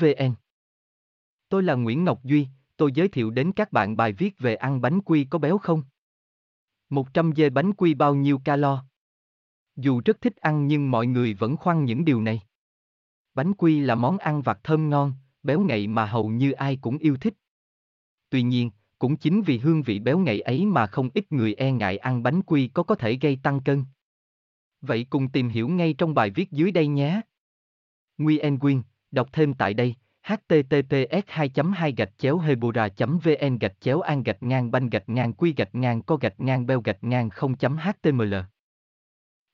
vn tôi là nguyễn ngọc duy tôi giới thiệu đến các bạn bài viết về ăn bánh quy có béo không 100 dê bánh quy bao nhiêu calo dù rất thích ăn nhưng mọi người vẫn khoan những điều này Bánh quy là món ăn vặt thơm ngon, béo ngậy mà hầu như ai cũng yêu thích. Tuy nhiên, cũng chính vì hương vị béo ngậy ấy mà không ít người e ngại ăn bánh quy có có thể gây tăng cân. Vậy cùng tìm hiểu ngay trong bài viết dưới đây nhé. Nguyen Quyên, đọc thêm tại đây https 2 2 gạch chéo hebora vn gạch chéo an gạch ngang banh gạch ngang quy gạch ngang co gạch ngang beo gạch ngang 0 html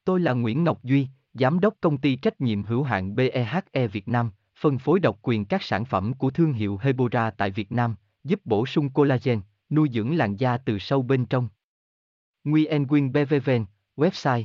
Tôi là Nguyễn Ngọc Duy, Giám đốc công ty trách nhiệm hữu hạn BEHE Việt Nam, phân phối độc quyền các sản phẩm của thương hiệu Hebora tại Việt Nam, giúp bổ sung collagen, nuôi dưỡng làn da từ sâu bên trong. Nguyen Quyên BVVN, website